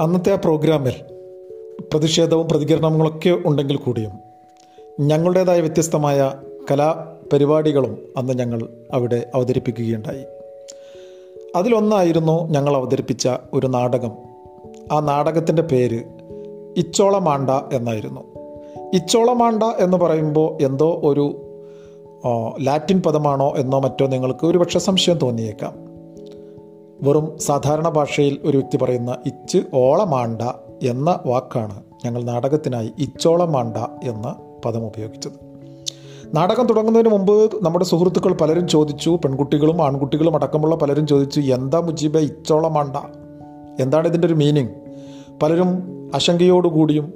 അന്നത്തെ ആ പ്രോഗ്രാമിൽ പ്രതിഷേധവും പ്രതികരണങ്ങളൊക്കെ ഉണ്ടെങ്കിൽ കൂടിയും ഞങ്ങളുടേതായ വ്യത്യസ്തമായ കലാപരിപാടികളും അന്ന് ഞങ്ങൾ അവിടെ അവതരിപ്പിക്കുകയുണ്ടായി. അതിലൊന്നായിരുന്നു ഞങ്ങൾ അവതരിപ്പിച്ച ഒരു നാടകം. ആ നാടകത്തിന്റെ പേര് ഇച്ചോളമാണ്ട എന്നായിരുന്നു. ഇച്ചോളമാണ്ട എന്ന് പറയുമ്പോൾ എന്തോ ഒരു ലാറ്റിൻ പദമാണോ എന്നോ മറ്റോ നിങ്ങൾക്ക് ഒരുപക്ഷെ സംശയം തോന്നിയേക്കാം. വെറും സാധാരണ ഭാഷയിൽ ഒരു വ്യക്തി പറയുന്ന ഇച്ച് ഓളമാണ്ട എന്ന വാക്കാണ് ഞങ്ങൾ നാടകത്തിനായി ഇച്ചോളമാണ്ട എന്ന പദം ഉപയോഗിച്ചത്. നാടകം തുടങ്ങുന്നതിന് മുമ്പ് നമ്മുടെ സുഹൃത്തുക്കൾ പലരും ചോദിച്ചു പെൺകുട്ടികളും ആൺകുട്ടികളും അടക്കമുള്ള പലരും ചോദിച്ചു എന്താ മുജീബ ഇച്ചോളമാണ്ട? എന്താണ് ഇതിന്റെ ഒരു മീനിങ്? പലരും ആശങ്കയോടുകൂടിയും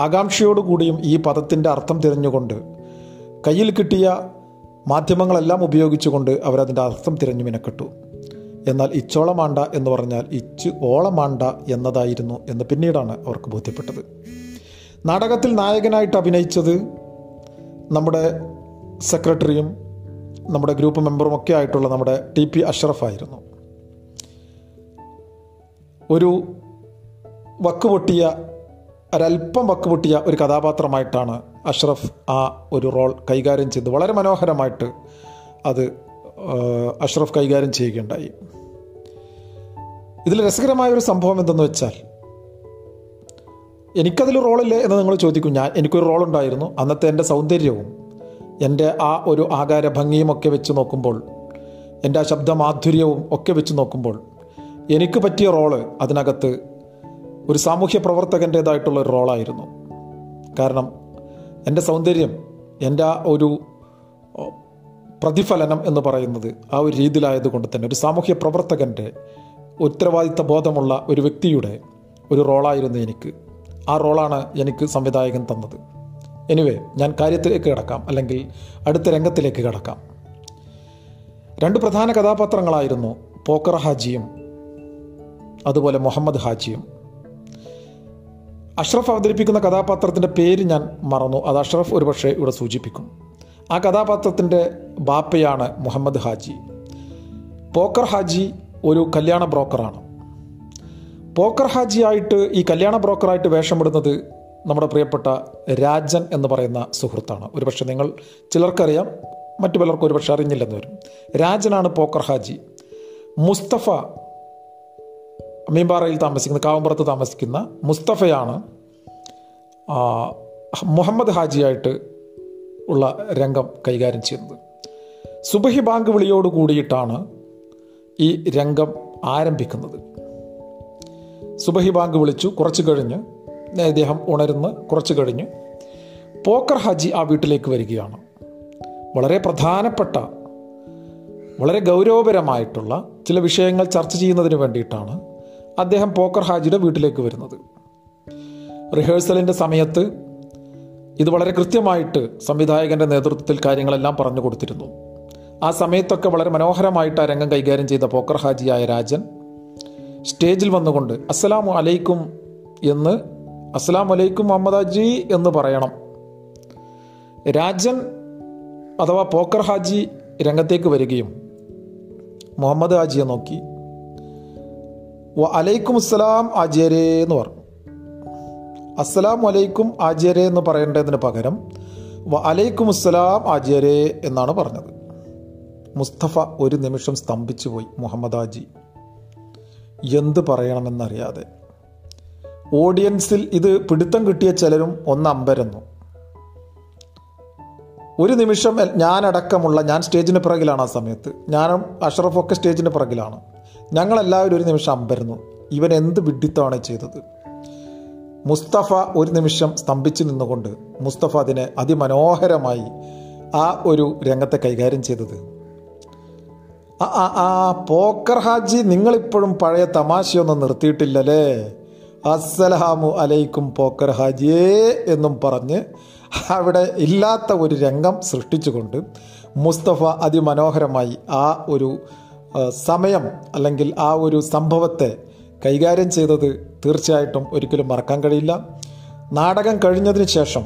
ആകാംക്ഷയോടുകൂടിയും ഈ പദത്തിന്റെ അർത്ഥം തിരഞ്ഞുകൊണ്ട് കയ്യിൽ കിട്ടിയ മാധ്യമങ്ങളെല്ലാം ഉപയോഗിച്ചുകൊണ്ട് അവരതിന്റെ അർത്ഥം തിരഞ്ഞു മിനക്കെട്ടു. എന്നാൽ ഇച്ചോളമാണ്ട എന്ന് പറഞ്ഞാൽ ഇച്ച് ഓളമാണ്ട എന്നതായിരുന്നു എന്ന് പിന്നീടാണ് അവർക്ക് ബോധ്യപ്പെട്ടത്. നാടകത്തിൽ നായകനായിട്ട് അഭിനയിച്ചത് നമ്മുടെ സെക്രട്ടറിയും നമ്മുടെ ഗ്രൂപ്പ് മെമ്പറും ഒക്കെ ആയിട്ടുള്ള നമ്മുടെ ടി പി അഷ്റഫായിരുന്നു ഒരു വക്കുപൊട്ടിയ ഒരല്പം വക്കുപൊട്ടിയ ഒരു കഥാപാത്രമായിട്ടാണ് അഷ്റഫ് ആ ഒരു റോൾ കൈകാര്യം ചെയ്ത് വളരെ മനോഹരമായിട്ട് അത് അഷ്റഫ് കൈകാര്യം ചെയ്യുകയുണ്ടായി. ഇതിൽ രസകരമായ ഒരു സംഭവം എന്തെന്ന് വെച്ചാൽ എനിക്കതിൽ റോളില്ലേ എന്ന് നിങ്ങൾ ചോദിക്കും. ഞാൻ എനിക്കൊരു റോളുണ്ടായിരുന്നു. അന്നത്തെ എന്റെ സൗന്ദര്യവും എന്റെ ആ ഒരു ആകാര ഭംഗിയും ഒക്കെ വെച്ച് നോക്കുമ്പോൾ എന്റെ ആ ശബ്ദമാധുര്യവും ഒക്കെ വെച്ച് നോക്കുമ്പോൾ എനിക്ക് പറ്റിയ റോൾ അതിനകത്ത് ഒരു സാമൂഹ്യ പ്രവർത്തകന്റേതായിട്ടുള്ള ഒരു റോളായിരുന്നു. കാരണം എന്റെ സൗന്ദര്യം എന്റെ ആ ഒരു പ്രതിഫലനം എന്ന് പറയുന്നത് ആ ഒരു രീതിയിലായതുകൊണ്ട് തന്നെ ഒരു സാമൂഹ്യ പ്രവർത്തകന്റെ ഉത്തരവാദിത്ത ബോധമുള്ള ഒരു വ്യക്തിയുടെ ഒരു റോളായിരുന്നു എനിക്ക്. ആ റോളാണ് എനിക്ക് സംവിധായകൻ തന്നത്. എനിവേ ഞാൻ കാര്യത്തിലേക്ക് കിടക്കാം അല്ലെങ്കിൽ അടുത്ത രംഗത്തിലേക്ക് കിടക്കാം. രണ്ട് പ്രധാന കഥാപാത്രങ്ങളായിരുന്നു പോക്കർ ഹാജിയും അതുപോലെ മുഹമ്മദ് ഹാജിയും. അഷ്റഫ് അവതരിപ്പിക്കുന്ന കഥാപാത്രത്തിന്റെ പേര് ഞാൻ മറന്നു. അത് അഷ്റഫ് ഒരുപക്ഷെ ഇവിടെ സൂചിപ്പിക്കും. ആ കഥാപാത്രത്തിന്റെ ബാപ്പയാണ് മുഹമ്മദ് ഹാജി. പോക്കർ ഹാജി ഒരു കല്യാണ ബ്രോക്കറാണ്. പോക്കർ ഹാജി ആയിട്ട് ഈ കല്യാണ ബ്രോക്കറായിട്ട് വേഷമിടുന്നത് നമ്മുടെ പ്രിയപ്പെട്ട രാജൻ എന്ന് പറയുന്ന സുഹൃത്താണ്. ഒരുപക്ഷെ നിങ്ങൾ ചിലർക്കറിയാം മറ്റു പലർക്കും ഒരുപക്ഷെ അറിഞ്ഞില്ലെന്ന് വരും. രാജനാണ് പോക്കർ ഹാജി. മുസ്തഫ മീമ്പാറയിൽ താമസിക്കുന്ന കാവമ്പുറത്ത് താമസിക്കുന്ന മുസ്തഫയാണ് മുഹമ്മദ് ഹാജിയായിട്ട് ഉള്ള രംഗം കൈകാര്യം ചെയ്യുന്നത്. സുബഹി ബാങ്ക് വിളിയോട് കൂടിയിട്ടാണ് ഈ രംഗം ആരംഭിക്കുന്നത്. സുബഹി ബാങ്ക് വിളിച്ചു കുറച്ച് കഴിഞ്ഞ് അദ്ദേഹം ഉണരുന്ന് കുറച്ച് കഴിഞ്ഞ് പോക്കർ ഹാജി ആ വീട്ടിലേക്ക് വരികയാണ്. വളരെ പ്രധാനപ്പെട്ട വളരെ ഗൗരവപരമായിട്ടുള്ള ചില വിഷയങ്ങൾ ചർച്ച ചെയ്യുന്നതിന് വേണ്ടിയിട്ടാണ് അദ്ദേഹം പോക്കർ ഹാജിയുടെ വീട്ടിലേക്ക് വരുന്നത്. റിഹേഴ്സലിന്റെ സമയത്ത് ഇത് വളരെ കൃത്യമായിട്ട് സംവിധായകന്റെ നേതൃത്വത്തിൽ കാര്യങ്ങളെല്ലാം പറഞ്ഞു കൊടുത്തിരുന്നു. ആ സമയത്തൊക്കെ വളരെ മനോഹരമായിട്ട് ആ രംഗം കൈകാര്യം ചെയ്ത പോക്കർ ഹാജിയായ രാജൻ സ്റ്റേജിൽ വന്നുകൊണ്ട് അസ്സലാമു അലൈക്കും എന്ന് അസ്സലാം അലൈക്കും മുഹമ്മദ് ഹാജി എന്ന് പറയണം. രാജൻ അഥവാ പോക്കർ ഹാജി രംഗത്തേക്ക് വരികയും മുഹമ്മദ് ഹാജിയെ നോക്കി. വ അലൈക്കും അസ്സലാം ആജിയരേ എന്ന് പറഞ്ഞു. അസ്സലാം വലൈക്കും ആചാര്യ എന്ന് പറയേണ്ടതിന് പകരം വ അലൈക്കും അസ്സലാം ആചാര്യ എന്നാണ് പറഞ്ഞത്. മുസ്തഫ ഒരു നിമിഷം സ്തംഭിച്ചു പോയി മുഹമ്മദ് ആജി എന്ത് പറയണമെന്നറിയാതെ. ഓഡിയൻസിൽ ഇത് പിടുത്തം കിട്ടിയ ചിലരും ഒന്ന് അമ്പരന്നു. ഒരു നിമിഷം ഞാനടക്കമുള്ള ഞാൻ സ്റ്റേജിന് പിറകിലാണ് ആ സമയത്ത്. ഞാനും അഷറഫൊക്കെ സ്റ്റേജിന് പിറകിലാണ്. ഞങ്ങളെല്ലാവരും ഒരു നിമിഷം അമ്പരന്നു. ഇവൻ എന്ത് വിഡിത്താണ് ചെയ്തത്? മുസ്തഫ ഒരു നിമിഷം സ്തംഭിച്ചു നിന്നുകൊണ്ട് മുസ്തഫ അതിനെ അതിമനോഹരമായി ആ ഒരു രംഗത്തെ കൈകാര്യം ചെയ്തത്. ആ പോക്കർ ഹാജി നിങ്ങളിപ്പോഴും പഴയ തമാശയൊന്നും നിർത്തിയിട്ടില്ലല്ലേ? അസ്സലാമു അലൈക്കും പോക്കർ ഹാജിയേ എന്നും പറഞ്ഞ് അവിടെ ഇല്ലാത്ത ഒരു രംഗം സൃഷ്ടിച്ചുകൊണ്ട് മുസ്തഫ അതിമനോഹരമായി ആ ഒരു സമയം അല്ലെങ്കിൽ ആ ഒരു സംഭവത്തെ കൈകാര്യം ചെയ്തത് തീർച്ചയായിട്ടും ഒരിക്കലും മറക്കാൻ കഴിയില്ല. നാടകം കഴിഞ്ഞതിന് ശേഷം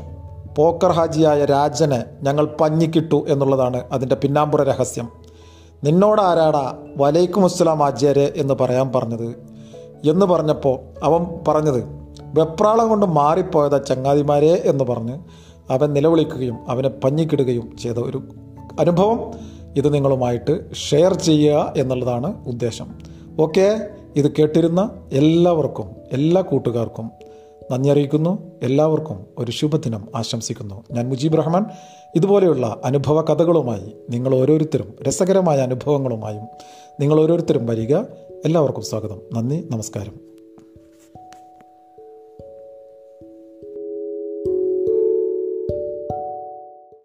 പോക്കർ ഹാജിയായ രാജനെ ഞങ്ങൾ പഞ്ഞിക്കിട്ടു എന്നുള്ളതാണ് അതിന്റെ പിന്നാമ്പുറ രഹസ്യം. നിന്നോട് ആരാടാ വലൈക്കും അസ്സലാം ആചാര്യ എന്ന് പറയാൻ പറഞ്ഞത്? എന്ന് പറഞ്ഞപ്പോൾ അവൻ പറഞ്ഞത് വെപ്രാളം കൊണ്ട് മാറിപ്പോയതാ ചങ്ങാതിമാരെ എന്ന് പറഞ്ഞ് അവൻ നിലവിളിക്കുകയും അവനെ പഞ്ഞിക്കിടുകയും ചെയ്ത ഒരു അനുഭവം. ഇത് നിങ്ങളുമായിട്ട് ഷെയർ ചെയ്യുക എന്നുള്ളതാണ് ഉദ്ദേശം. ഓക്കെ? ഇത് കേട്ടിരുന്ന എല്ലാവർക്കും എല്ലാ കൂട്ടുകാർക്കും നന്ദി അറിയിക്കുന്നു. എല്ലാവർക്കും ഒരു ശുഭദിനം ആശംസിക്കുന്നു. ഞാൻ മുജീബ് റഹ്മാൻ. ഇതുപോലെയുള്ള അനുഭവ കഥകളുമായി നിങ്ങൾ ഓരോരുത്തരും രസകരമായ അനുഭവങ്ങളുമായും നിങ്ങൾ ഓരോരുത്തരും വരിക. എല്ലാവർക്കും സ്വാഗതം. നന്ദി നമസ്കാരം.